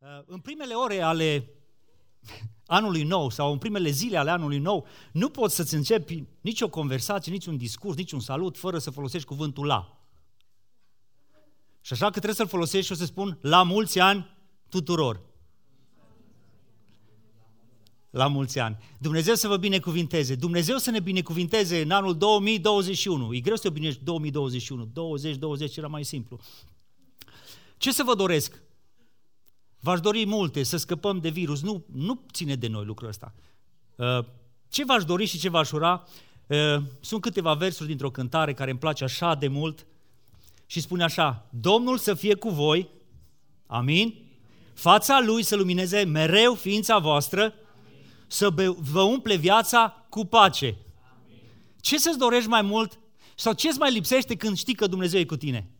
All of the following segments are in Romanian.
Uh, în primele ore ale anului nou sau în primele zile ale anului nou, nu poți să-ți începi nicio conversație, niciun discurs, niciun salut, fără să folosești cuvântul la. Și așa că trebuie să-l folosești și o să spun la mulți ani tuturor. La mulți ani. Dumnezeu să vă binecuvinteze. Dumnezeu să ne binecuvinteze în anul 2021. E greu să te obinești 2021. 20, 20 era mai simplu. Ce să vă doresc? V-aș dori multe, să scăpăm de virus. Nu, nu ține de noi lucrul ăsta. Uh, ce v-aș dori și ce v-aș ura? Uh, sunt câteva versuri dintr-o cântare care îmi place așa de mult și spune așa, Domnul să fie cu voi, amin, fața Lui să lumineze mereu ființa voastră, să vă umple viața cu pace. Ce să-ți dorești mai mult sau ce îți mai lipsește când știi că Dumnezeu e cu tine?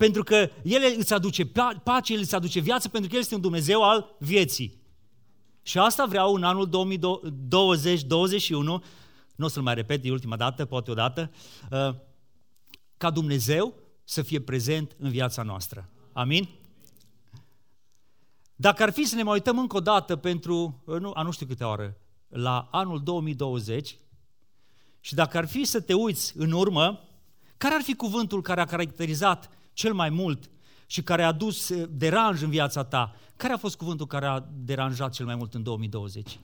Pentru că El îți aduce pace, El îți aduce viață, pentru că El este un Dumnezeu al vieții. Și asta vreau în anul 2020-2021, nu o să-l mai repet de ultima dată, poate o dată, uh, ca Dumnezeu să fie prezent în viața noastră. Amin? Dacă ar fi să ne mai uităm încă o dată pentru, uh, nu, a nu știu câte ore, la anul 2020, și dacă ar fi să te uiți în urmă, care ar fi cuvântul care a caracterizat cel mai mult și care a adus eh, deranj în viața ta, care a fost cuvântul care a deranjat cel mai mult în 2020?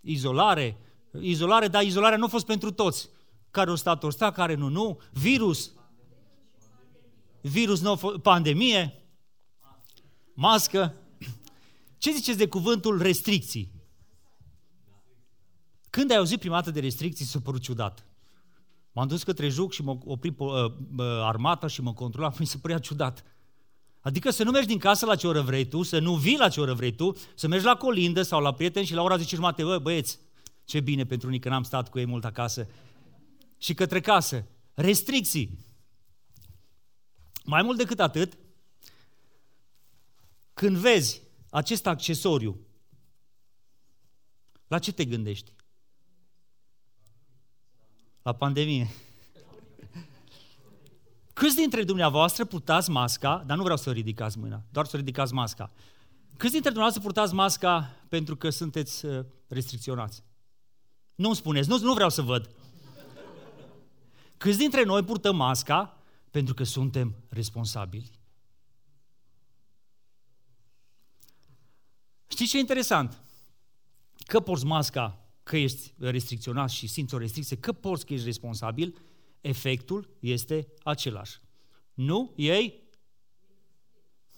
Izolare. Izolare, dar izolarea nu a fost pentru toți. Care o stat, o stat, care nu, nu. Virus. Virus, nu, pandemie. Mască. Ce ziceți de cuvântul restricții? Când ai auzit prima dată de restricții, s-a părut ciudat. M-am dus către juc și m-a oprit uh, uh, armata și mă controla, mi se părea ciudat. Adică să nu mergi din casă la ce oră vrei tu, să nu vii la ce oră vrei tu, să mergi la colindă sau la prieteni și la ora 10 jumate, bă, băieți, ce bine pentru unii că n-am stat cu ei mult acasă. Și către casă. Restricții. Mai mult decât atât, când vezi acest accesoriu, la ce te gândești? La pandemie. Câți dintre dumneavoastră purtați masca, dar nu vreau să ridicați mâna, doar să ridicați masca. Câți dintre dumneavoastră purtați masca pentru că sunteți uh, restricționați? Nu-mi spuneți, nu, nu vreau să văd. Câți dintre noi purtăm masca pentru că suntem responsabili? Știți ce e interesant? Că porți masca că ești restricționat și simți o restricție, că porți că ești responsabil, efectul este același. Nu? Ei?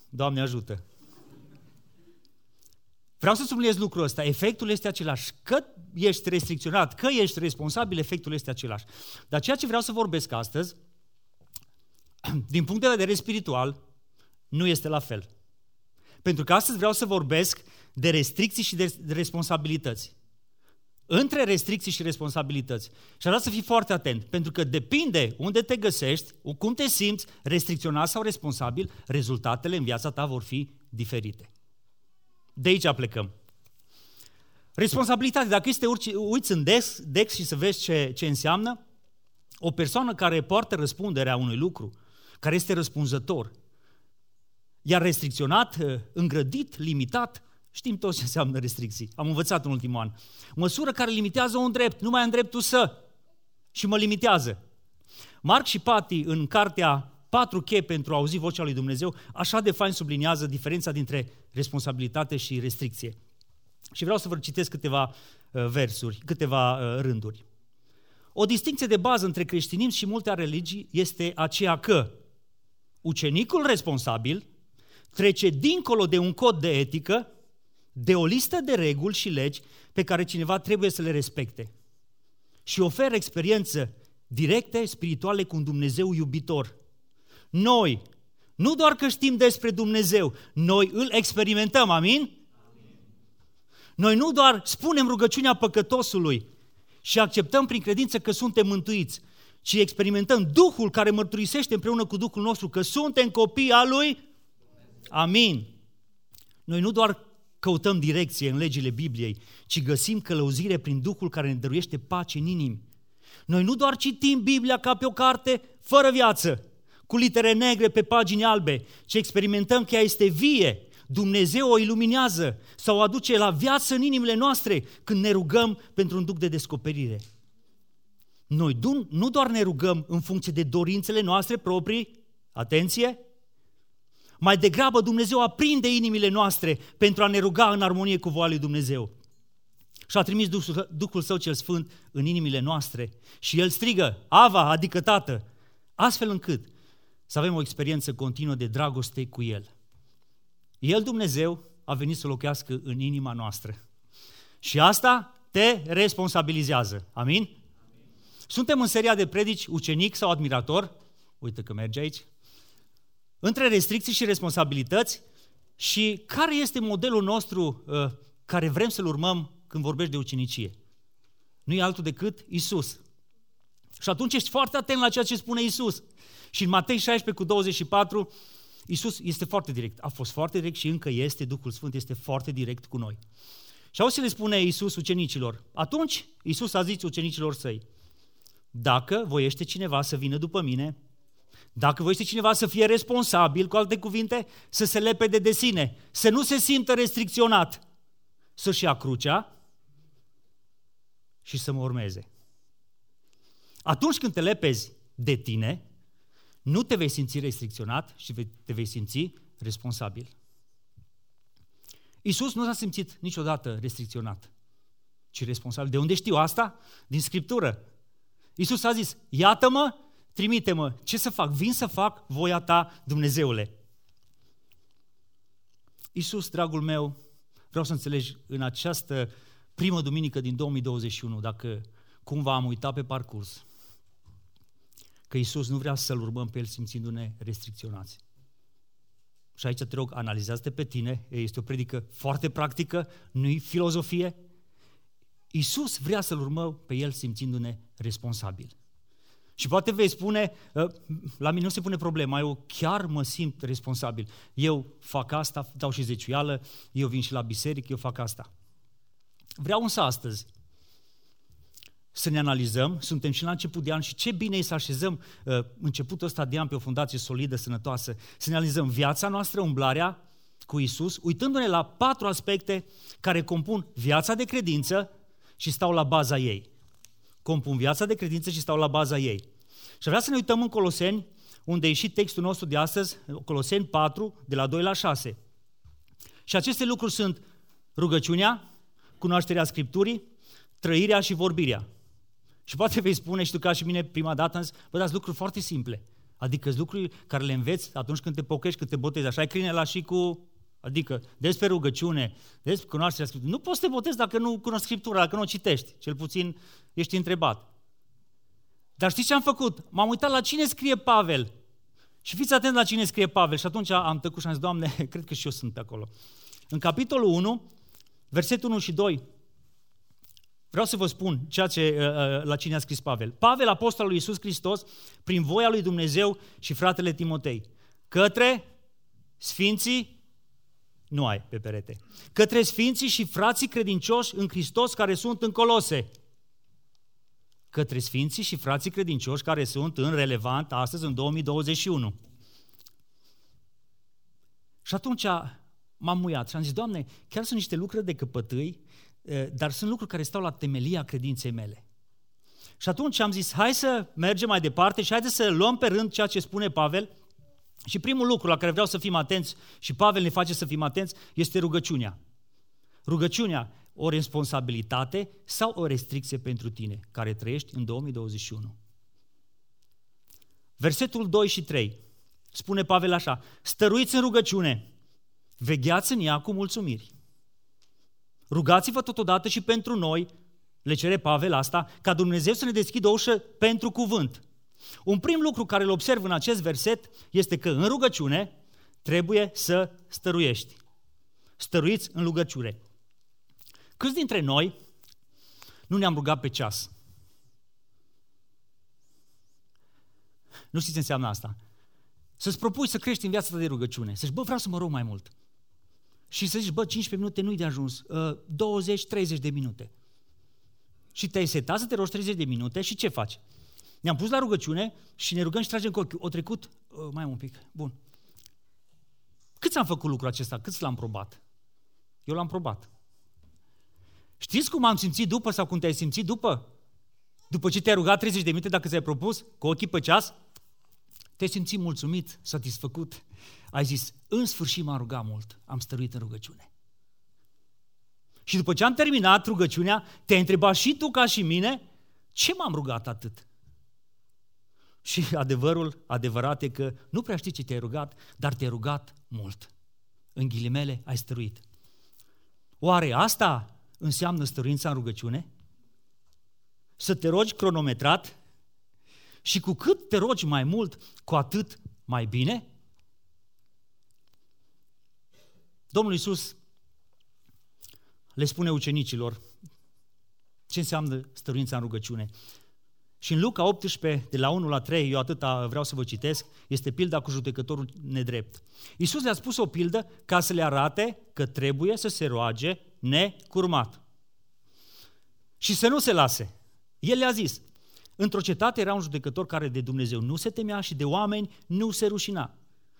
Doamne ajută! Vreau să subliniez lucrul ăsta. Efectul este același. Că ești restricționat, că ești responsabil, efectul este același. Dar ceea ce vreau să vorbesc astăzi, din punct de vedere spiritual, nu este la fel. Pentru că astăzi vreau să vorbesc de restricții și de responsabilități între restricții și responsabilități. Și vreau să fii foarte atent, pentru că depinde unde te găsești, cum te simți, restricționat sau responsabil, rezultatele în viața ta vor fi diferite. De aici plecăm. Responsabilitate, dacă este urci, uiți în Dex, Dex și să vezi ce, ce înseamnă, o persoană care poartă răspunderea unui lucru, care este răspunzător, iar restricționat, îngrădit, limitat, Știm toți ce înseamnă restricții. Am învățat în ultimul an. Măsură care limitează un drept. Nu mai am dreptul să. Și mă limitează. Marc și Pati, în cartea Patru chei pentru a auzi vocea lui Dumnezeu, așa de fain subliniază diferența dintre responsabilitate și restricție. Și vreau să vă citesc câteva uh, versuri, câteva uh, rânduri. O distinție de bază între creștinism și multe religii este aceea că ucenicul responsabil trece dincolo de un cod de etică de o listă de reguli și legi pe care cineva trebuie să le respecte și oferă experiență directe, spirituale cu un Dumnezeu iubitor. Noi, nu doar că știm despre Dumnezeu, noi îl experimentăm, amin? amin? Noi nu doar spunem rugăciunea păcătosului și acceptăm prin credință că suntem mântuiți, ci experimentăm Duhul care mărturisește împreună cu Duhul nostru că suntem copii al Lui. Amin. Noi nu doar căutăm direcție în legile Bibliei, ci găsim călăuzire prin Duhul care ne dăruiește pace în inimi. Noi nu doar citim Biblia ca pe o carte fără viață, cu litere negre pe pagini albe, ci experimentăm că ea este vie, Dumnezeu o iluminează sau o aduce la viață în inimile noastre când ne rugăm pentru un duc de descoperire. Noi nu doar ne rugăm în funcție de dorințele noastre proprii, atenție, mai degrabă Dumnezeu aprinde inimile noastre pentru a ne ruga în armonie cu voia lui Dumnezeu. Și a trimis Duhul, Duhul Său cel Sfânt în inimile noastre și El strigă, Ava, adică Tată, astfel încât să avem o experiență continuă de dragoste cu El. El, Dumnezeu, a venit să locuiască în inima noastră. Și asta te responsabilizează. Amin? Suntem în seria de predici ucenic sau admirator. Uite că merge aici. Între restricții și responsabilități și care este modelul nostru uh, care vrem să-l urmăm când vorbești de ucenicie? Nu e altul decât Isus. Și atunci ești foarte atent la ceea ce spune Isus. Și în Matei 16 cu 24, Isus este foarte direct. A fost foarte direct și încă este, Duhul Sfânt este foarte direct cu noi. Și auzi să le spune Isus ucenicilor. Atunci Isus a zis ucenicilor săi, dacă voiește cineva să vină după mine, dacă voiește cineva să fie responsabil, cu alte cuvinte, să se lepede de sine, să nu se simtă restricționat, să-și ia crucea și să mă urmeze. Atunci când te lepezi de tine, nu te vei simți restricționat și te vei simți responsabil. Iisus nu s-a simțit niciodată restricționat, ci responsabil. De unde știu asta? Din Scriptură. Iisus a zis, iată-mă, trimite-mă, ce să fac? Vin să fac voia ta, Dumnezeule. Iisus, dragul meu, vreau să înțelegi în această primă duminică din 2021, dacă cumva am uitat pe parcurs, că Isus nu vrea să-L urmăm pe El simțindu-ne restricționați. Și aici te rog, analizează pe tine, este o predică foarte practică, nu-i filozofie. Isus vrea să-L urmăm pe El simțindu-ne responsabil. Și poate vei spune, ă, la mine nu se pune problema, eu chiar mă simt responsabil. Eu fac asta, dau și zeciuială, eu vin și la biserică, eu fac asta. Vreau însă astăzi să ne analizăm, suntem și la început de an și ce bine e să așezăm uh, începutul ăsta de an pe o fundație solidă, sănătoasă, să ne analizăm viața noastră, umblarea cu Isus, uitându-ne la patru aspecte care compun viața de credință și stau la baza ei. Compun viața de credință și stau la baza ei. Și vreau să ne uităm în Coloseni, unde e și textul nostru de astăzi, Coloseni 4, de la 2 la 6. Și aceste lucruri sunt rugăciunea, cunoașterea Scripturii, trăirea și vorbirea. Și poate vei spune și tu ca și mine prima dată, am zis, bă, dați lucruri foarte simple. Adică sunt lucruri care le înveți atunci când te pochești, când te botezi. Așa e la și cu, adică despre rugăciune, despre cunoașterea Scripturii. Nu poți să te botezi dacă nu cunoști Scriptura, dacă nu o citești. Cel puțin ești întrebat. Dar știți ce am făcut? M-am uitat la cine scrie Pavel. Și fiți atent la cine scrie Pavel. Și atunci am tăcut și am zis, Doamne, cred că și eu sunt pe acolo. În capitolul 1, versetul 1 și 2, Vreau să vă spun ceea ce, uh, uh, la cine a scris Pavel. Pavel, apostolul lui Iisus Hristos, prin voia lui Dumnezeu și fratele Timotei, către sfinții, nu ai pe perete, către sfinții și frații credincioși în Hristos care sunt în Colose. Către sfinții și frații credincioși care sunt în relevant astăzi, în 2021. Și atunci m-am muiat și am zis, Doamne, chiar sunt niște lucruri de căpătâi dar sunt lucruri care stau la temelia credinței mele. Și atunci am zis, hai să mergem mai departe și haideți să luăm pe rând ceea ce spune Pavel. Și primul lucru la care vreau să fim atenți și Pavel ne face să fim atenți este rugăciunea. Rugăciunea, o responsabilitate sau o restricție pentru tine care trăiești în 2021. Versetul 2 și 3 spune Pavel așa, stăruiți în rugăciune, vegheați în ea cu mulțumiri. Rugați-vă totodată și pentru noi, le cere Pavel asta, ca Dumnezeu să ne deschidă o ușă pentru cuvânt. Un prim lucru care îl observ în acest verset este că în rugăciune trebuie să stăruiești. Stăruiți în rugăciune. Câți dintre noi nu ne-am rugat pe ceas? Nu știți ce înseamnă asta. Să-ți propui să crești în viața ta de rugăciune. Să-și, bă, vreau să mă rog mai mult și să zici, bă, 15 minute nu-i de ajuns, 20-30 uh, de minute. Și te-ai setat să te rogi 30 de minute și ce faci? Ne-am pus la rugăciune și ne rugăm și tragem cu ochiul. O trecut uh, mai un pic, bun. Câți am făcut lucrul acesta? Câți l-am probat? Eu l-am probat. Știți cum am simțit după sau cum te-ai simțit după? După ce te-ai rugat 30 de minute dacă ți-ai propus, cu ochii pe ceas, te-ai simțit mulțumit, satisfăcut. Ai zis, în sfârșit m-am rugat mult, am stăruit în rugăciune. Și după ce am terminat rugăciunea, te-ai întrebat și tu ca și mine, ce m-am rugat atât? Și adevărul adevărat e că nu prea știi ce te-ai rugat, dar te-ai rugat mult. În ghilimele ai stăruit. Oare asta înseamnă stăruința în rugăciune? Să te rogi cronometrat și cu cât te rogi mai mult, cu atât mai bine? Domnul Iisus le spune ucenicilor ce înseamnă stăruința în rugăciune. Și în Luca 18, de la 1 la 3, eu atâta vreau să vă citesc, este pilda cu judecătorul nedrept. Iisus le-a spus o pildă ca să le arate că trebuie să se roage necurmat. Și să nu se lase. El le-a zis, într-o cetate era un judecător care de Dumnezeu nu se temea și de oameni nu se rușina.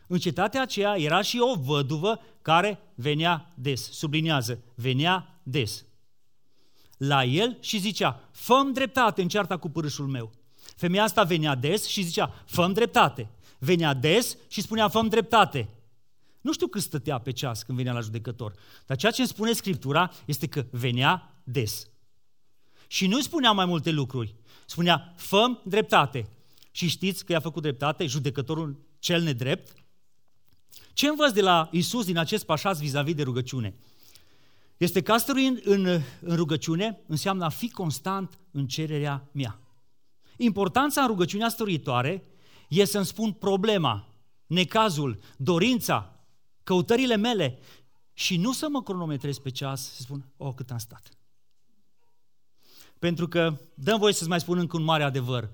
În cetatea aceea era și o văduvă care venea des, subliniază, venea des la el și zicea, fă dreptate în cearta cu pârâșul meu. Femeia asta venea des și zicea, fă dreptate. Venea des și spunea, fă dreptate. Nu știu cât stătea pe ceas când venea la judecător, dar ceea ce îmi spune Scriptura este că venea des. Și nu spunea mai multe lucruri. Spunea, fă dreptate. Și știți că i-a făcut dreptate judecătorul cel nedrept? Ce învăț de la Isus din acest pașaz vis-a-vis de rugăciune? Este ca în, în, în rugăciune înseamnă a fi constant în cererea mea. Importanța în rugăciunea stăruitoare e să-mi spun problema, necazul, dorința, căutările mele și nu să mă cronometrez pe ceas să spun, o, oh, cât am stat. Pentru că, dăm voie să-ți mai spun încă un mare adevăr,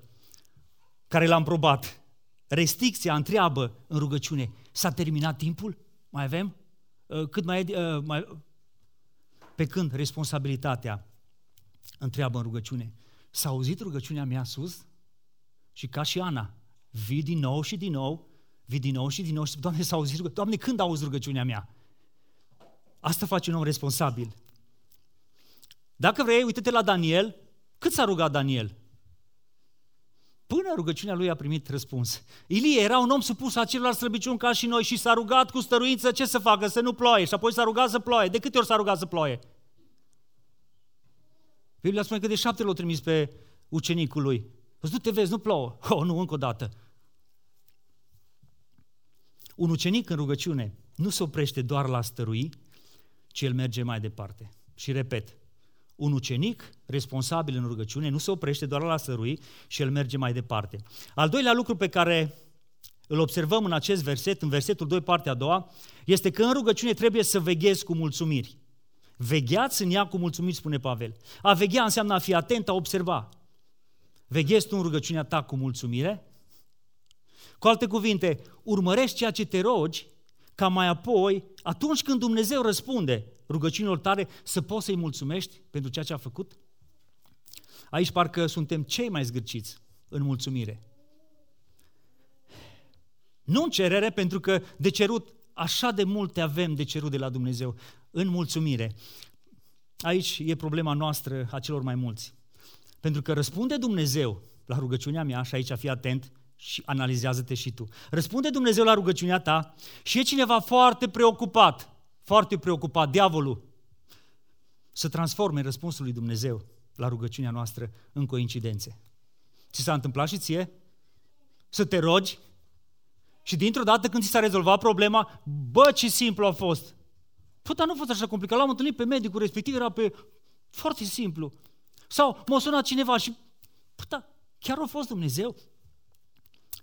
care l-am probat. Restricția întreabă în rugăciune, s-a terminat timpul? Mai avem? Uh, cât mai e? Uh, mai, pe când responsabilitatea întreabă în rugăciune, s-a auzit rugăciunea mea sus? Și ca și Ana, vii din nou și din nou, vii din nou și din nou și Doamne, s-a auzit rugăciunea. Doamne, când auzi rugăciunea mea? Asta face un om responsabil. Dacă vrei, uite-te la Daniel. Cât s-a rugat Daniel? Până rugăciunea lui a primit răspuns. Ilie era un om supus acelor slăbiciuni ca și noi și s-a rugat cu stăruință ce să facă, să nu ploaie. Și apoi s-a rugat să ploaie. De câte ori s-a rugat să ploaie? Biblia spune că de șapte l-a trimis pe ucenicul lui. Păi, du-te vezi, nu plouă. Oh, nu, încă o dată. Un ucenic în rugăciune nu se oprește doar la stărui, ci el merge mai departe. Și repet, un ucenic responsabil în rugăciune nu se oprește doar la sărui și el merge mai departe. Al doilea lucru pe care îl observăm în acest verset, în versetul 2, partea a doua, este că în rugăciune trebuie să veghezi cu mulțumiri. Vegheați în ea cu mulțumiri, spune Pavel. A veghea înseamnă a fi atent, a observa. Veghezi tu în rugăciunea ta cu mulțumire? Cu alte cuvinte, urmărești ceea ce te rogi, ca mai apoi, atunci când Dumnezeu răspunde, rugăciunilor tale, să poți să-i mulțumești pentru ceea ce a făcut? Aici parcă suntem cei mai zgârciți în mulțumire. Nu în cerere, pentru că de cerut așa de multe avem de cerut de la Dumnezeu, în mulțumire. Aici e problema noastră a celor mai mulți. Pentru că răspunde Dumnezeu la rugăciunea mea, și aici fii atent și analizează-te și tu. Răspunde Dumnezeu la rugăciunea ta și e cineva foarte preocupat foarte preocupat, diavolul, să transforme răspunsul lui Dumnezeu la rugăciunea noastră în coincidențe. Ți s-a întâmplat și ție? Să te rogi și dintr-o dată când ți s-a rezolvat problema, bă, ce simplu a fost! Păi, dar nu a fost așa complicat. L-am întâlnit pe medicul respectiv, era pe... foarte simplu. Sau m-a sunat cineva și... Păi, da, chiar a fost Dumnezeu?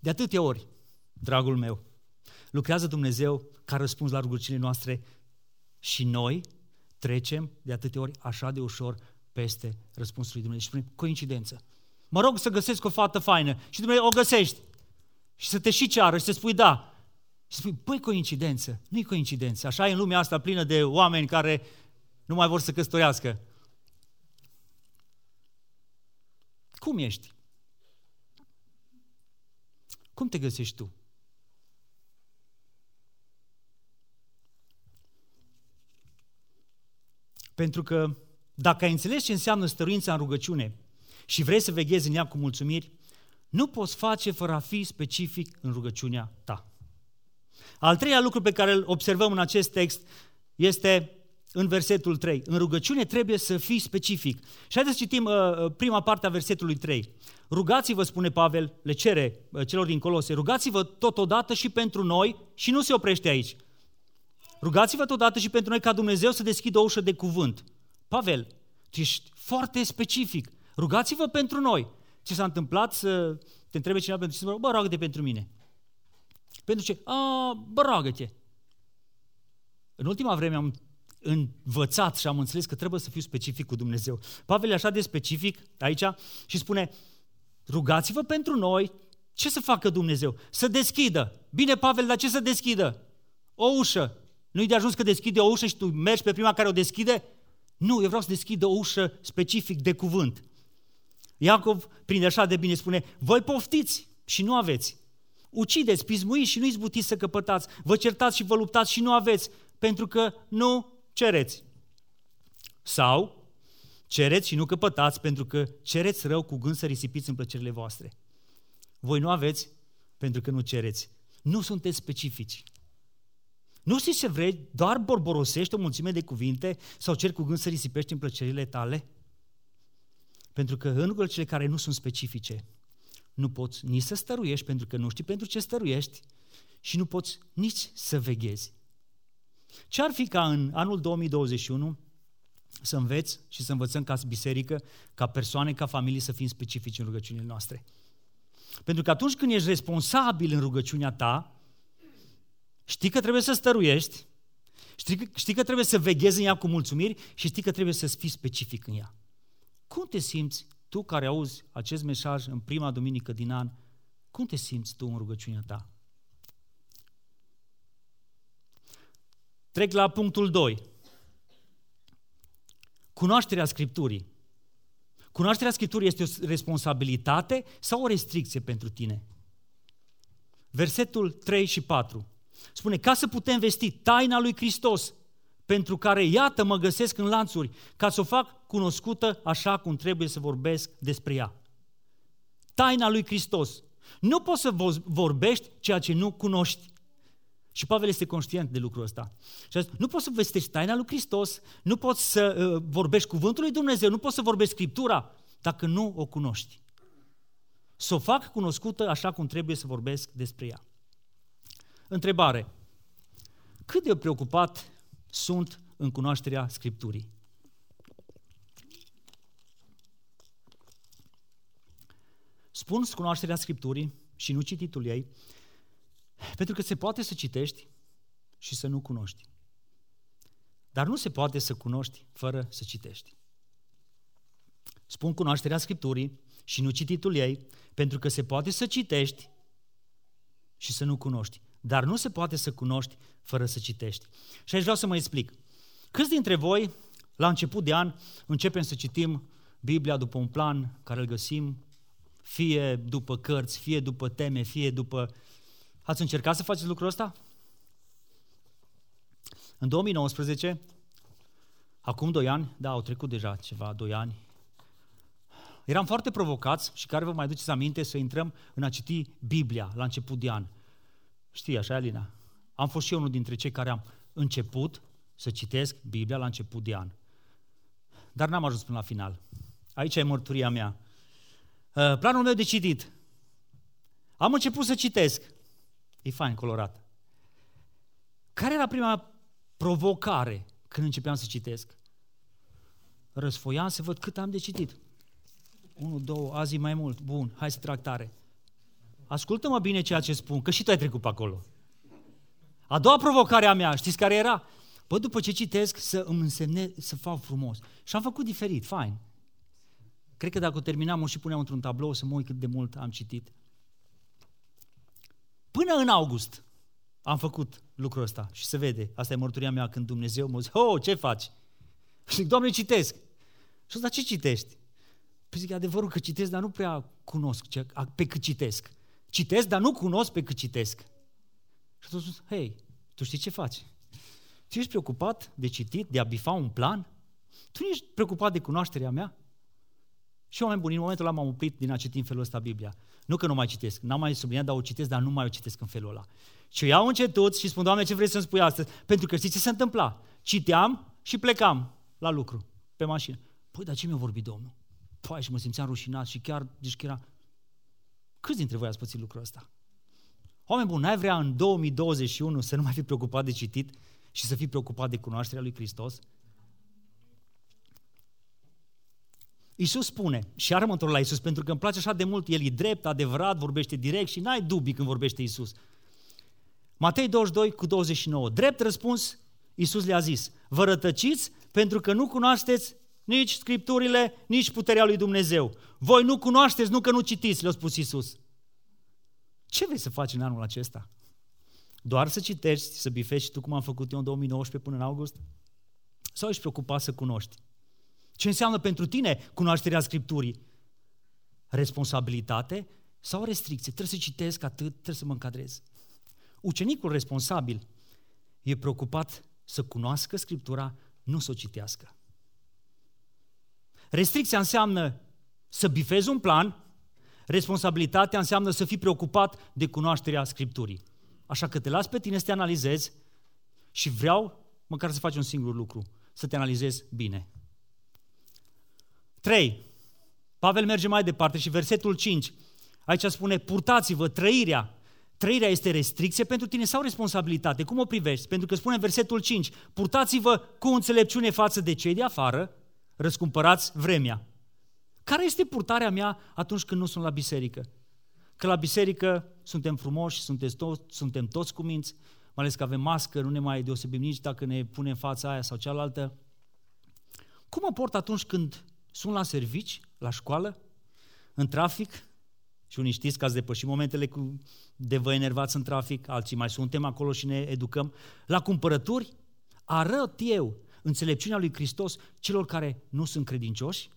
De atâtea ori, dragul meu, lucrează Dumnezeu ca răspuns la rugăciunile noastre și noi trecem de atâtea ori așa de ușor peste răspunsul lui Dumnezeu. Și spunem, coincidență. Mă rog să găsesc o fată faină și Dumnezeu o găsești. Și să te și ceară și să spui da. Și spui, băi, coincidență. Nu-i coincidență. Așa e în lumea asta plină de oameni care nu mai vor să căsătorească. Cum ești? Cum te găsești tu? Pentru că dacă ai înțeles ce înseamnă stăruința în rugăciune și vrei să veghezi în ea cu mulțumiri, nu poți face fără a fi specific în rugăciunea ta. Al treilea lucru pe care îl observăm în acest text este în versetul 3. În rugăciune trebuie să fii specific. Și haideți să citim uh, uh, prima parte a versetului 3. Rugați-vă, spune Pavel, le cere uh, celor din Colose, rugați-vă totodată și pentru noi și nu se oprește aici. Rugați-vă totodată și pentru noi ca Dumnezeu să deschidă o ușă de cuvânt. Pavel, tu ești foarte specific. Rugați-vă pentru noi. Ce s-a întâmplat să te întrebe cineva pentru ce? Bă, roagă-te pentru mine. Pentru ce? A, bă, roagă-te. În ultima vreme am învățat și am înțeles că trebuie să fiu specific cu Dumnezeu. Pavel e așa de specific aici și spune, rugați-vă pentru noi, ce să facă Dumnezeu? Să deschidă. Bine, Pavel, dar ce să deschidă? O ușă. Nu-i de ajuns că deschide o ușă și tu mergi pe prima care o deschide? Nu, eu vreau să deschid o ușă specific de cuvânt. Iacov prinde așa de bine, spune, voi poftiți și nu aveți. Ucideți, pismuiți și nu izbutiți să căpătați. Vă certați și vă luptați și nu aveți, pentru că nu cereți. Sau cereți și nu căpătați, pentru că cereți rău cu gând să risipiți în plăcerile voastre. Voi nu aveți, pentru că nu cereți. Nu sunteți specifici. Nu știți ce vrei, doar borborosești o mulțime de cuvinte sau ceri cu gând să risipești în plăcerile tale? Pentru că în rugăciunile care nu sunt specifice, nu poți nici să stăruiești pentru că nu știi pentru ce stăruiești și nu poți nici să veghezi. Ce ar fi ca în anul 2021 să înveți și să învățăm ca biserică, ca persoane, ca familie să fim specifici în rugăciunile noastre? Pentru că atunci când ești responsabil în rugăciunea ta, știi că trebuie să stăruiești, știi că, știi că trebuie să veghezi în ea cu mulțumiri și știi că trebuie să fii specific în ea. Cum te simți tu care auzi acest mesaj în prima duminică din an, cum te simți tu în rugăciunea ta? Trec la punctul 2. Cunoașterea Scripturii. Cunoașterea Scripturii este o responsabilitate sau o restricție pentru tine? Versetul 3 și 4 spune, ca să putem vesti taina lui Hristos, pentru care, iată, mă găsesc în lanțuri, ca să o fac cunoscută așa cum trebuie să vorbesc despre ea. Taina lui Hristos. Nu poți să vorbești ceea ce nu cunoști. Și Pavel este conștient de lucrul ăsta. Și zis, nu poți să vestești taina lui Hristos, nu poți să uh, vorbești cuvântul lui Dumnezeu, nu poți să vorbești Scriptura dacă nu o cunoști. Să o fac cunoscută așa cum trebuie să vorbesc despre ea. Întrebare. Cât de preocupat sunt în cunoașterea Scripturii? Spun cunoașterea Scripturii și nu cititul ei, pentru că se poate să citești și să nu cunoști. Dar nu se poate să cunoști fără să citești. Spun cunoașterea Scripturii și nu cititul ei, pentru că se poate să citești și să nu cunoști. Dar nu se poate să cunoști fără să citești. Și aici vreau să mă explic. Câți dintre voi, la început de an, începem să citim Biblia după un plan care îl găsim, fie după cărți, fie după teme, fie după... Ați încercat să faceți lucrul ăsta? În 2019, acum 2 ani, da, au trecut deja ceva, 2 ani, eram foarte provocați și care vă mai duceți aminte să intrăm în a citi Biblia la început de an. Știi așa, Alina? Am fost și eu unul dintre cei care am început să citesc Biblia la început de an. Dar n-am ajuns până la final. Aici e mărturia mea. Uh, planul meu de citit. Am început să citesc. E fain, colorat. Care era prima provocare când începeam să citesc? Răsfoiam să văd cât am de citit. Unu, două, azi mai mult. Bun, hai să trag tare. Ascultă-mă bine ceea ce spun, că și tu ai trecut pe acolo. A doua provocare a mea, știți care era? Bă, după ce citesc, să îmi însemne să fac frumos. Și am făcut diferit, fain. Cred că dacă o terminam, o și puneam într-un tablou să mă uit cât de mult am citit. Până în august am făcut lucrul ăsta și se vede. Asta e mărturia mea când Dumnezeu mă zice, oh, ce faci? Și zic, Doamne, citesc. Și zic, dar ce citești? Păi zic, adevărul că citesc, dar nu prea cunosc pe cât citesc. Citesc, dar nu cunosc pe cât citesc. Și atunci spus, hei, tu știi ce faci? Tu ești preocupat de citit, de a bifa un plan? Tu nu ești preocupat de cunoașterea mea? Și oameni buni, în momentul ăla m-am oprit din a citi în felul ăsta Biblia. Nu că nu mai citesc, n-am mai subliniat, dar o citesc, dar nu mai o citesc în felul ăla. Și eu iau încetut și spun, Doamne, ce vrei să-mi spui astăzi? Pentru că știți ce se întâmpla? Citeam și plecam la lucru, pe mașină. Păi, dar ce mi-a vorbit Domnul? Păi, și mă simțeam rușinat și chiar, deci chiar era... Câți dintre voi ați pățit lucrul ăsta? Oameni buni, n-ai vrea în 2021 să nu mai fi preocupat de citit și să fii preocupat de cunoașterea lui Hristos? Iisus spune, și are mântorul la Iisus, pentru că îmi place așa de mult, El e drept, adevărat, vorbește direct și n-ai dubii când vorbește Iisus. Matei 22 cu 29. Drept răspuns, Iisus le-a zis, vă rătăciți pentru că nu cunoașteți nici Scripturile, nici puterea lui Dumnezeu. Voi nu cunoașteți, nu că nu citiți, le-a spus Iisus. Ce vrei să faci în anul acesta? Doar să citești, să bifești tu cum am făcut eu în 2019 până în august? Sau ești preocupat să cunoști? Ce înseamnă pentru tine cunoașterea Scripturii? Responsabilitate sau restricție? Trebuie să citesc atât, trebuie să mă încadrez. Ucenicul responsabil e preocupat să cunoască Scriptura, nu să o citească. Restricția înseamnă să bifezi un plan, responsabilitatea înseamnă să fii preocupat de cunoașterea Scripturii. Așa că te las pe tine să te analizezi și vreau măcar să faci un singur lucru, să te analizezi bine. 3. Pavel merge mai departe și versetul 5. Aici spune, purtați-vă trăirea. Trăirea este restricție pentru tine sau responsabilitate? Cum o privești? Pentru că spune versetul 5, purtați-vă cu înțelepciune față de cei de afară, răscumpărați vremea. Care este purtarea mea atunci când nu sunt la biserică? Că la biserică suntem frumoși, suntem toți, suntem toți cu minți, mai ales că avem mască, nu ne mai deosebim nici dacă ne punem fața aia sau cealaltă. Cum mă port atunci când sunt la servici, la școală, în trafic, și unii știți că ați depășit momentele cu, de vă enervați în trafic, alții mai suntem acolo și ne educăm. La cumpărături, arăt eu înțelepciunea lui Hristos celor care nu sunt credincioși?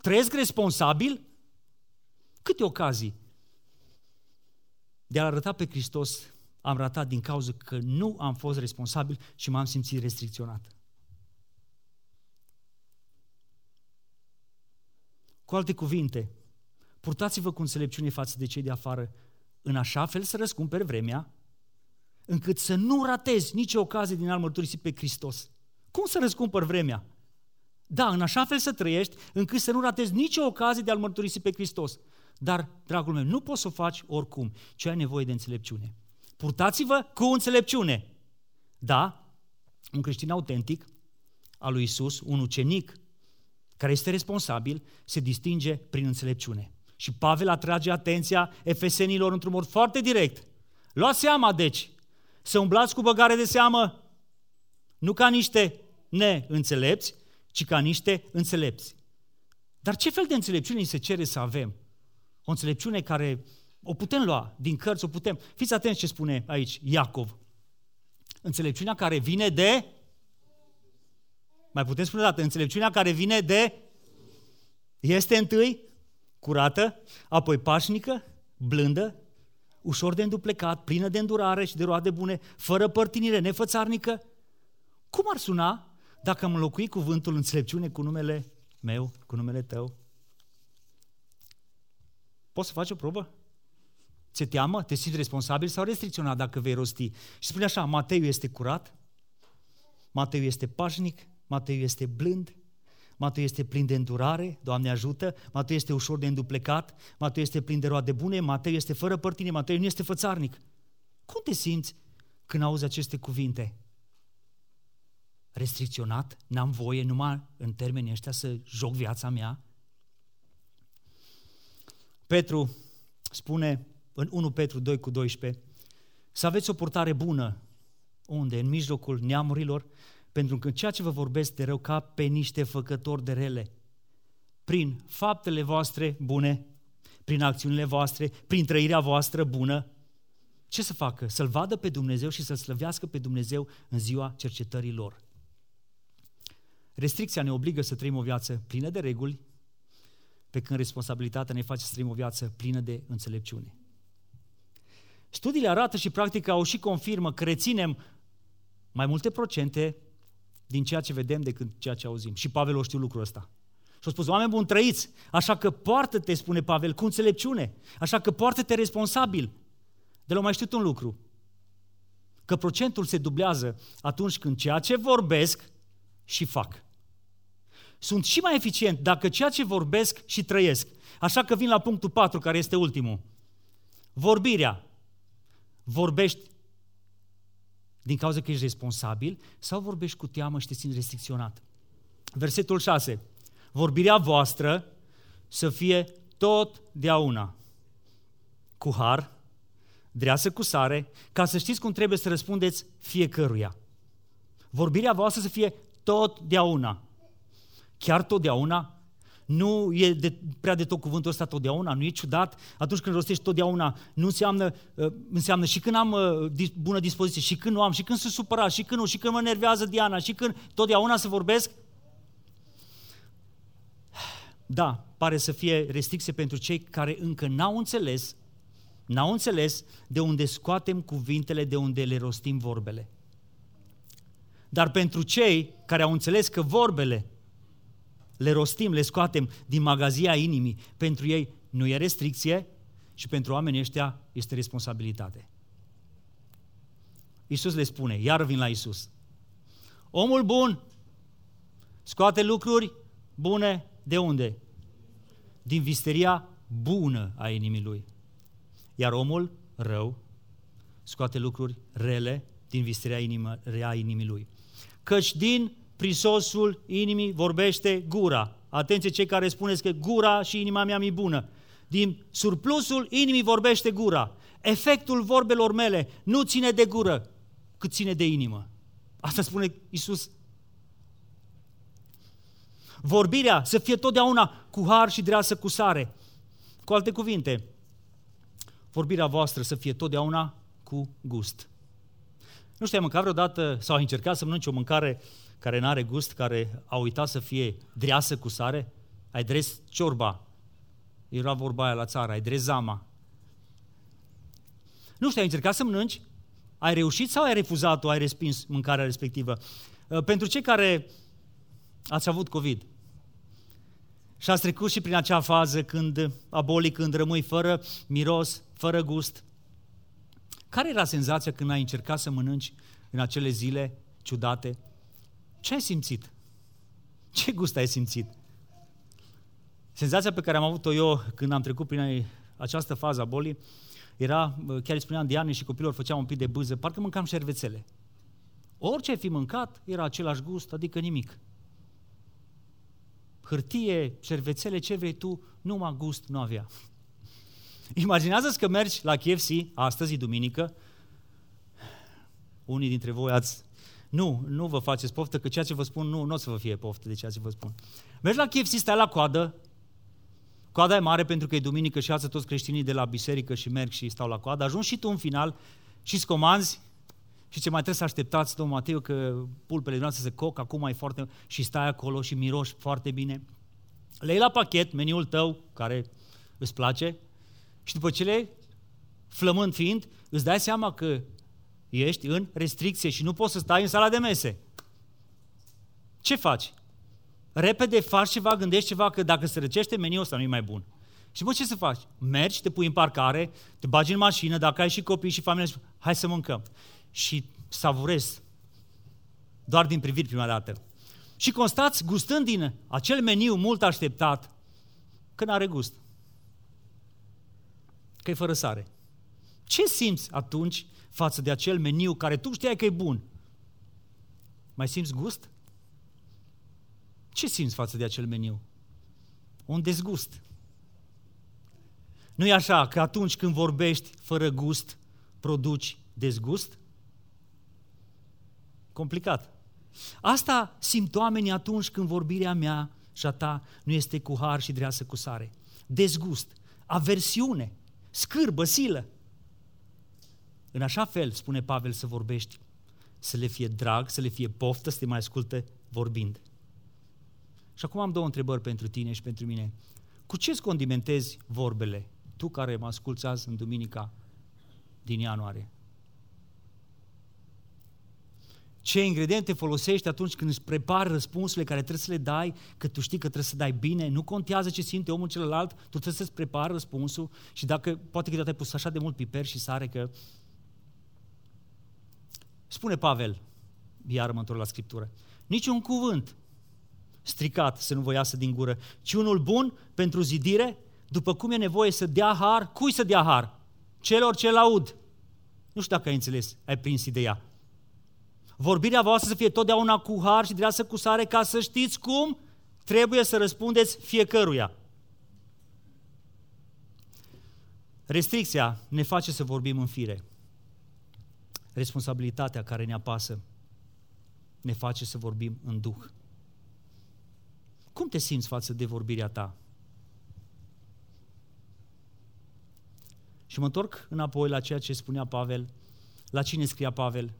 Trăiesc responsabil? Câte ocazii de a arăta pe Hristos am ratat din cauza că nu am fost responsabil și m-am simțit restricționat. Cu alte cuvinte, purtați-vă cu înțelepciune față de cei de afară, în așa fel să răscumperi vremea, încât să nu ratezi nicio ocazie din a mărturisi pe Hristos. Cum să răscumpăr vremea? Da, în așa fel să trăiești, încât să nu ratezi nicio ocazie de a-L mărturisi pe Hristos. Dar, dragul meu, nu poți să o faci oricum, ci ai nevoie de înțelepciune. Purtați-vă cu înțelepciune. Da, un creștin autentic al lui Isus, un ucenic care este responsabil, se distinge prin înțelepciune. Și Pavel atrage atenția efesenilor într-un mod foarte direct. Luați seama, deci, să umblați cu băgare de seamă, nu ca niște neînțelepți, ci ca niște înțelepți. Dar ce fel de înțelepciune îi se cere să avem? O înțelepciune care o putem lua din cărți, o putem. Fiți atenți ce spune aici Iacov. Înțelepciunea care vine de mai putem spune o dată, înțelepciunea care vine de este întâi curată, apoi pașnică, blândă, ușor de înduplecat, plină de îndurare și de roade bune, fără părtinire, nefățarnică. Cum ar suna dacă am înlocui cuvântul înțelepciune cu numele meu, cu numele tău? Poți să faci o probă? Ți teamă? Te simți responsabil sau restricționat dacă vei rosti? Și spune așa, Matei este curat, Matei este pașnic, Matei este blând, Matei este plin de îndurare, Doamne ajută, Matei este ușor de înduplecat, Matei este plin de roade bune, Matei este fără părtine, Matei nu este fățarnic. Cum te simți când auzi aceste cuvinte? Restricționat? N-am voie numai în termenii ăștia să joc viața mea? Petru spune în 1 Petru 2 cu 12 să aveți o purtare bună. Unde? În mijlocul neamurilor, pentru că ceea ce vă vorbesc de rău ca pe niște făcători de rele, prin faptele voastre bune, prin acțiunile voastre, prin trăirea voastră bună, ce să facă? Să-L vadă pe Dumnezeu și să-L slăvească pe Dumnezeu în ziua cercetării lor. Restricția ne obligă să trăim o viață plină de reguli, pe când responsabilitatea ne face să trăim o viață plină de înțelepciune. Studiile arată și practica au și confirmă că reținem mai multe procente din ceea ce vedem decât ceea ce auzim. Și Pavel o știu lucrul ăsta. Și a spus, oameni buni, trăiți, așa că poartă-te, spune Pavel, cu înțelepciune, așa că poartă-te responsabil. De la mai știut un lucru, că procentul se dublează atunci când ceea ce vorbesc și fac. Sunt și mai eficient dacă ceea ce vorbesc și trăiesc. Așa că vin la punctul 4, care este ultimul. Vorbirea. Vorbești din cauza că ești responsabil sau vorbești cu teamă și te simți restricționat. Versetul 6. Vorbirea voastră să fie totdeauna cu har, dreasă cu sare, ca să știți cum trebuie să răspundeți fiecăruia. Vorbirea voastră să fie totdeauna. Chiar totdeauna? Nu e de, prea de tot cuvântul ăsta totdeauna, nu e ciudat? Atunci când rostești totdeauna, nu înseamnă, uh, înseamnă și când am uh, bună dispoziție, și când nu am, și când sunt supărat, și când nu, și când mă nervează Diana, și când totdeauna să vorbesc? Da, pare să fie restricție pentru cei care încă n-au înțeles, n-au înțeles de unde scoatem cuvintele, de unde le rostim vorbele. Dar pentru cei care au înțeles că vorbele le rostim, le scoatem din magazia inimii, pentru ei nu e restricție și pentru oamenii ăștia este responsabilitate. Iisus le spune, iar vin la Iisus. Omul bun scoate lucruri bune de unde? Din visteria bună a inimii lui. Iar omul rău scoate lucruri rele din visteria inimă, rea inimii lui. Căci din prisosul inimii vorbește gura. Atenție cei care spuneți că gura și inima mea mi bună. Din surplusul inimii vorbește gura. Efectul vorbelor mele nu ține de gură, cât ține de inimă. Asta spune Isus. Vorbirea să fie totdeauna cu har și dreasă cu sare. Cu alte cuvinte, vorbirea voastră să fie totdeauna cu gust. Nu știu, ai mâncat vreodată sau ai încercat să mănânci o mâncare care nu are gust, care a uitat să fie dreasă cu sare? Ai dres ciorba. Era vorba aia la țară, ai dres zama. Nu știu, ai încercat să mănânci? Ai reușit sau ai refuzat-o, ai respins mâncarea respectivă? Uh, pentru cei care ați avut COVID și ați trecut și prin acea fază când aboli, când rămâi fără miros, fără gust, care era senzația când ai încercat să mănânci în acele zile ciudate? Ce ai simțit? Ce gust ai simțit? Senzația pe care am avut-o eu când am trecut prin această fază a bolii era, chiar îi spuneam Diane și copilor, făceam un pic de bâză, parcă mâncam șervețele. Orice ai fi mâncat, era același gust, adică nimic. Hârtie, șervețele, ce vrei tu, numai gust nu avea. Imaginează-ți că mergi la KFC, astăzi e duminică, unii dintre voi ați nu, nu vă faceți poftă, că ceea ce vă spun nu, nu o să vă fie poftă de ceea ce vă spun. Mergi la KFC, stai la coadă, coada e mare pentru că e duminică și ață toți creștinii de la biserică și merg și stau la coadă, ajungi și tu în final și îți comanzi și ce mai trebuie să așteptați, domnul Mateu, că pulpele noastre se coc, acum mai foarte... și stai acolo și miroși foarte bine. Le iei la pachet meniul tău, care îți place, și după ce le flămând fiind, îți dai seama că ești în restricție și nu poți să stai în sala de mese. Ce faci? Repede faci ceva, gândești ceva, că dacă se răcește meniul ăsta nu e mai bun. Și bă, ce să faci? Mergi, te pui în parcare, te bagi în mașină, dacă ai și copii și familie, hai să mâncăm. Și savurezi doar din priviri prima dată. Și constați, gustând din acel meniu mult așteptat, că n-are gust. Că e fără sare. Ce simți atunci față de acel meniu care tu știai că e bun? Mai simți gust? Ce simți față de acel meniu? Un dezgust. Nu e așa că atunci când vorbești fără gust, produci dezgust? Complicat. Asta simt oamenii atunci când vorbirea mea și a ta nu este cu har și dreasă cu sare. Dezgust, aversiune, scârbă, silă. În așa fel, spune Pavel, să vorbești, să le fie drag, să le fie poftă, să te mai asculte vorbind. Și acum am două întrebări pentru tine și pentru mine. Cu ce îți condimentezi vorbele, tu care mă asculți azi în duminica din ianuarie? ce ingrediente folosești atunci când îți prepari răspunsurile care trebuie să le dai, că tu știi că trebuie să dai bine, nu contează ce simte omul celălalt, tu trebuie să-ți prepari răspunsul și dacă poate că ai pus așa de mult piper și sare că... Spune Pavel, iar mă la Scriptură, niciun cuvânt stricat să nu vă iasă din gură, ci unul bun pentru zidire, după cum e nevoie să dea har, cui să dea har? Celor ce laud. Nu știu dacă ai înțeles, ai prins ideea. Vorbirea voastră să fie totdeauna cu har și dreasă cu sare ca să știți cum trebuie să răspundeți fiecăruia. Restricția ne face să vorbim în fire. Responsabilitatea care ne apasă ne face să vorbim în duh. Cum te simți față de vorbirea ta? Și mă întorc înapoi la ceea ce spunea Pavel, la cine scria Pavel.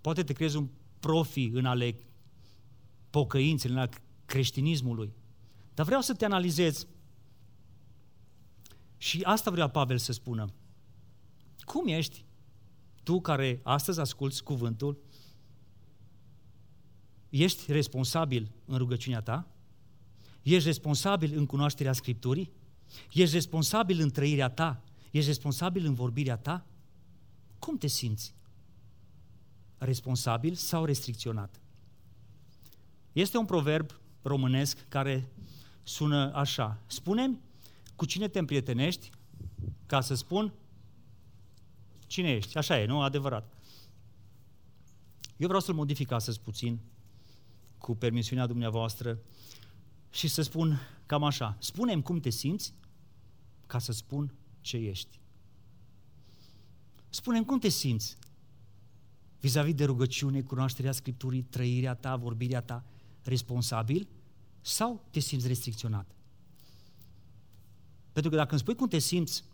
Poate te crezi un profi în ale pocăinței, în ale creștinismului. Dar vreau să te analizez. Și asta vrea Pavel să spună. Cum ești tu care astăzi asculți cuvântul? Ești responsabil în rugăciunea ta? Ești responsabil în cunoașterea Scripturii? Ești responsabil în trăirea ta? Ești responsabil în vorbirea ta? Cum te simți? Responsabil sau restricționat? Este un proverb românesc care sună așa. Spune-mi cu cine te împrietenești ca să spun cine ești. Așa e, nu? Adevărat. Eu vreau să-l modific astăzi puțin, cu permisiunea dumneavoastră, și să spun cam așa. Spune-mi cum te simți ca să spun ce ești. Spune-mi cum te simți vis-a-vis de rugăciune, cunoașterea Scripturii, trăirea ta, vorbirea ta, responsabil sau te simți restricționat? Pentru că dacă îmi spui cum te simți,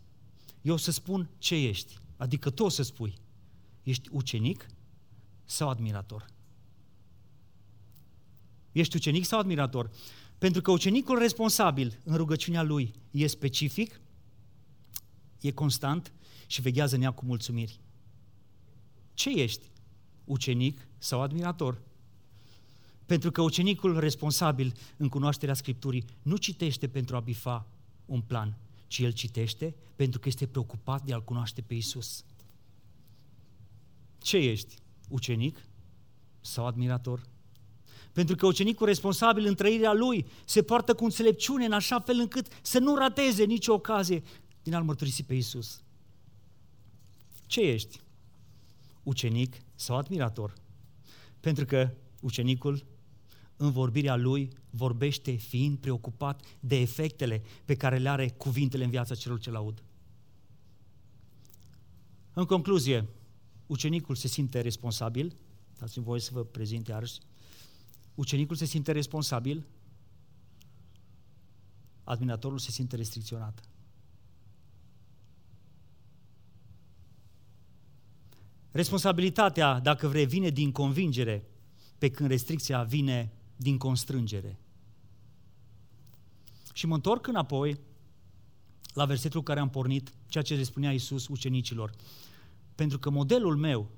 eu o să spun ce ești. Adică tu o să spui, ești ucenic sau admirator? Ești ucenic sau admirator? Pentru că ucenicul responsabil în rugăciunea lui e specific, e constant și veghează în ea cu mulțumiri. Ce ești? Ucenic sau admirator? Pentru că ucenicul responsabil în cunoașterea Scripturii nu citește pentru a bifa un plan, ci el citește pentru că este preocupat de a-L cunoaște pe Isus. Ce ești? Ucenic sau admirator? Pentru că ucenicul responsabil în trăirea lui se poartă cu înțelepciune în așa fel încât să nu rateze nicio ocazie din a-L mărturisi pe Isus. Ce ești? Ucenic sau admirator? Pentru că ucenicul în vorbirea lui vorbește fiind preocupat de efectele pe care le are cuvintele în viața celor ce laud. În concluzie, ucenicul se simte responsabil, dați-mi voie să vă prezint iarăși, ucenicul se simte responsabil, admiratorul se simte restricționat. Responsabilitatea, dacă vrei, vine din convingere, pe când restricția vine din constrângere. Și mă întorc înapoi la versetul care am pornit, ceea ce le spunea Iisus ucenicilor. Pentru că modelul meu,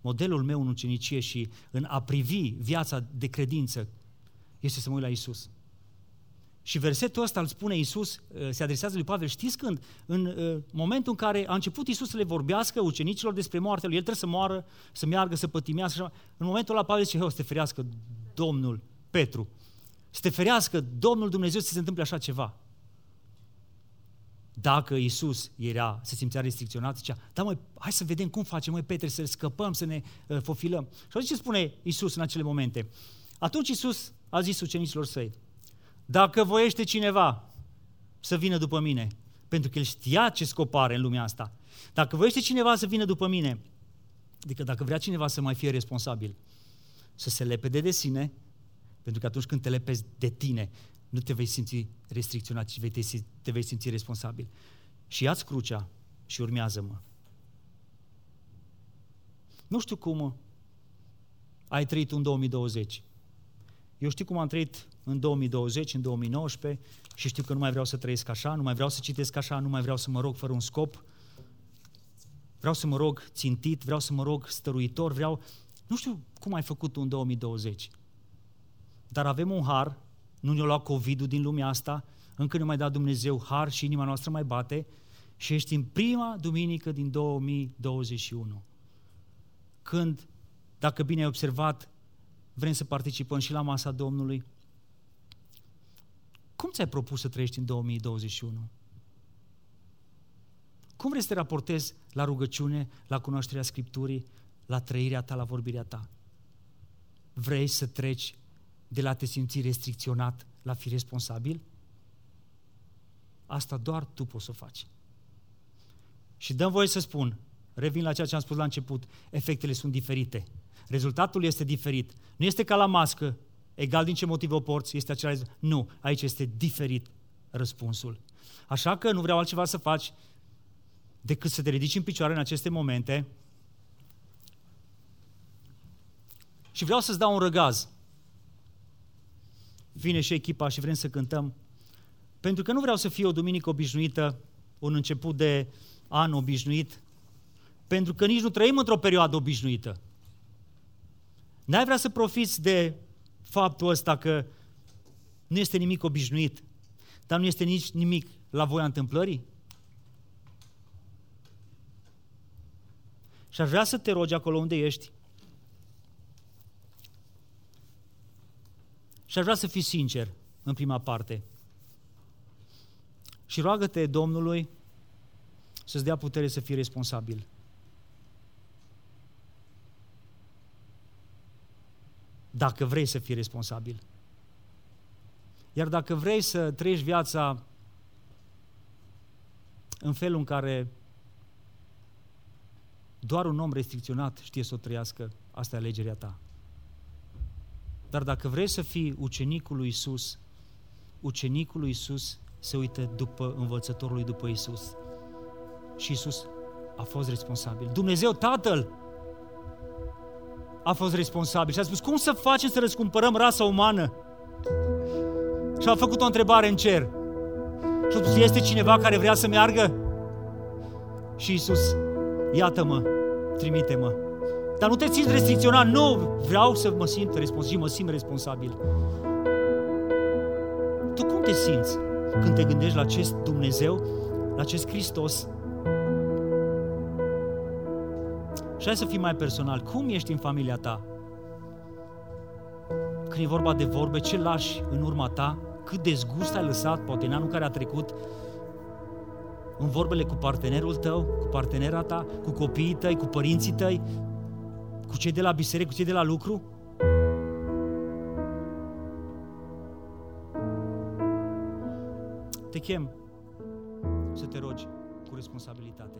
modelul meu în ucenicie și în a privi viața de credință este să mă uit la Iisus. Și versetul ăsta îl spune Iisus, uh, se adresează lui Pavel, știți când? În uh, momentul în care a început Iisus să le vorbească ucenicilor despre moartea lui, el trebuie să moară, să meargă, să pătimească. În momentul ăla Pavel zice, să te ferească Domnul Petru, să te ferească Domnul Dumnezeu să se întâmple așa ceva. Dacă Iisus era, se simțea restricționat, zicea, da măi, hai să vedem cum facem, măi Petre, să scăpăm, să ne uh, fofilăm. Și ce spune Iisus în acele momente? Atunci Iisus a zis ucenicilor săi, dacă voiește cineva să vină după mine, pentru că el știa ce scop are în lumea asta, dacă voiește cineva să vină după mine, adică dacă vrea cineva să mai fie responsabil, să se lepede de sine, pentru că atunci când te lepezi de tine, nu te vei simți restricționat, ci te, te vei simți responsabil. Și ia-ți crucea și urmează-mă. Nu știu cum ai trăit în 2020. Eu știu cum am trăit în 2020, în 2019 și știu că nu mai vreau să trăiesc așa, nu mai vreau să citesc așa, nu mai vreau să mă rog fără un scop. Vreau să mă rog țintit, vreau să mă rog stăruitor, vreau Nu știu cum ai făcut tu în 2020, dar avem un har, nu ne-a luat COVID-ul din lumea asta, încă nu mai dat Dumnezeu har și inima noastră mai bate și ești în prima duminică din 2021. Când, dacă bine ai observat, vrem să participăm și la masa Domnului. Cum ți-ai propus să trăiești în 2021? Cum vrei să te raportezi la rugăciune, la cunoașterea Scripturii, la trăirea ta, la vorbirea ta? Vrei să treci de la te simți restricționat la fi responsabil? Asta doar tu poți să o faci. Și dăm voie să spun, revin la ceea ce am spus la început, efectele sunt diferite. Rezultatul este diferit. Nu este ca la mască, egal din ce motiv o porți, este același. Nu, aici este diferit răspunsul. Așa că nu vreau altceva să faci decât să te ridici în picioare în aceste momente și vreau să-ți dau un răgaz. Vine și echipa și vrem să cântăm. Pentru că nu vreau să fie o duminică obișnuită, un început de an obișnuit, pentru că nici nu trăim într-o perioadă obișnuită. N-ai vrea să profiți de faptul ăsta că nu este nimic obișnuit, dar nu este nici nimic la voia întâmplării? Și aș vrea să te rogi acolo unde ești și aș vrea să fii sincer în prima parte. Și roagă-te Domnului să-ți dea putere să fii responsabil. Dacă vrei să fii responsabil. Iar dacă vrei să trăiești viața în felul în care doar un om restricționat știe să o trăiască, asta e alegerea ta. Dar dacă vrei să fii ucenicul lui Isus, ucenicul lui Isus se uită după învățătorul lui după Isus. Și Isus a fost responsabil. Dumnezeu Tatăl a fost responsabil și a spus, cum să facem să răscumpărăm rasa umană? Și a făcut o întrebare în cer. Și a spus, este cineva care vrea să meargă? Și Isus, iată-mă, trimite-mă. Dar nu te ții restricționat, nu, vreau să mă simt responsabil, mă simt responsabil. Tu cum te simți când te gândești la acest Dumnezeu, la acest Hristos Și hai să fii mai personal. Cum ești în familia ta? Când e vorba de vorbe, ce lași în urma ta? Cât de zgust ai lăsat, poate în anul care a trecut, în vorbele cu partenerul tău, cu partenera ta, cu copiii tăi, cu părinții tăi, cu cei de la biserică, cu cei de la lucru? Te chem să te rogi cu responsabilitate.